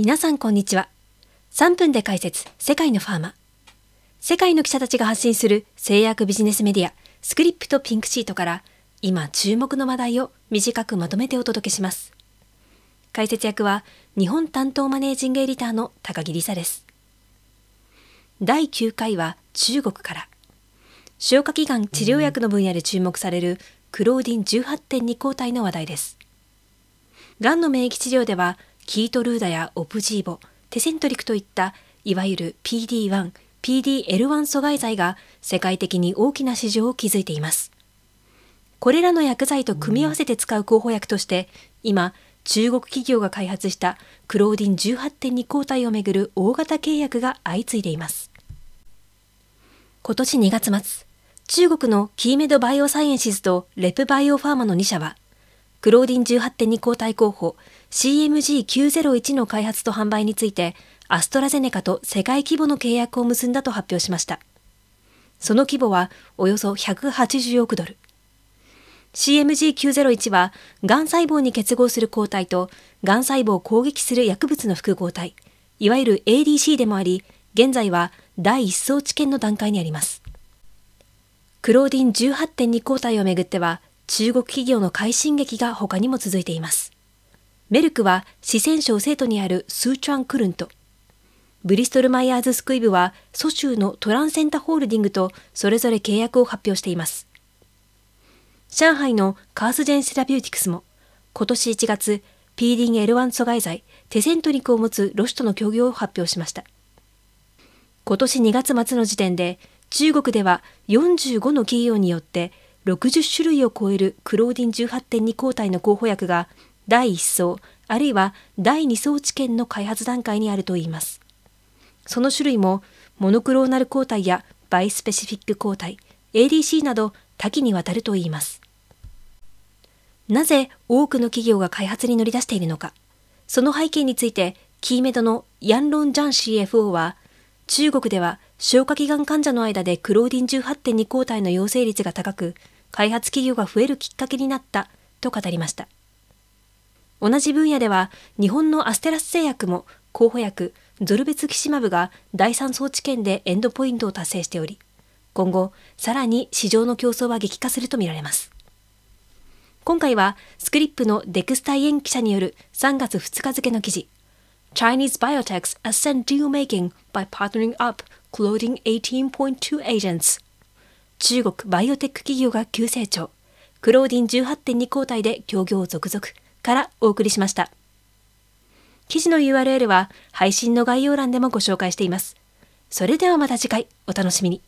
皆さんこんにちは。3分で解説、世界のファーマ。世界の記者たちが発信する製薬ビジネスメディア、スクリプトピンクシートから今注目の話題を短くまとめてお届けします。解説役は日本担当マネージングエディターの高木梨沙です。第9回は中国から。消化器がん治療薬の分野で注目されるクローディン18.2抗体の話題です。がんの免疫治療ではキートルーダやオプジーボ、テセントリクといったいわゆる PD1、PDL1 阻害剤が世界的に大きな市場を築いています。これらの薬剤と組み合わせて使う候補薬として、今、中国企業が開発したクローディン18.2抗体をめぐる大型契約が相次いでいます。今年2月末、中国のキーメドバイオサイエンシズとレプバイオファーマの2社は、クローディン18.2抗体候補 CMG901 の開発と販売について、アストラゼネカと世界規模の契約を結んだと発表しました。その規模はおよそ180億ドル。CMG901 は、がん細胞に結合する抗体と、がん細胞を攻撃する薬物の複合体、いわゆる ADC でもあり、現在は第一層治験の段階にあります。クローディン18.2抗体をめぐっては、中国企業の快進撃が他にも続いています。メルクは四川省成都にあるスーチュアンクルン。ブリストルマイヤーズスクイブは蘇州のトランセンタホールディングとそれぞれ契約を発表しています。上海のカースジェンセラピューティクスも今年1月 PD-L1 阻害剤テセントリクを持つロシュとの協業を発表しました。今年2月末の時点で中国では45の企業によって60種類を超えるクローディン18.2抗体の候補薬が第1層あるいは第2層治験の開発段階にあるといいます。その種類もモノクローナル抗体やバイスペシフィック抗体、ADC など多岐にわたるといいます。なぜ多くの企業が開発に乗り出しているのか。その背景について、キーメドのヤンロン・ジャン CFO は、中国では消化器がん患者の間でクローディン18.2抗体の陽性率が高く、開発企業が増えるきっかけになったと語りました。同じ分野では、日本のアステラス製薬も候補薬ゾルベツキシマブが第3層治験でエンドポイントを達成しており、今後、さらに市場の競争は激化するとみられます。今回は、スクリップのデクスタイエン記者による3月2日付の記事、Chinese biotechs ascend deal making by partnering up clothing 18.2 agents 中国バイオテック企業が急成長。クローディン18.2交代で協業続々からお送りしました。記事の URL は配信の概要欄でもご紹介しています。それではまた次回お楽しみに。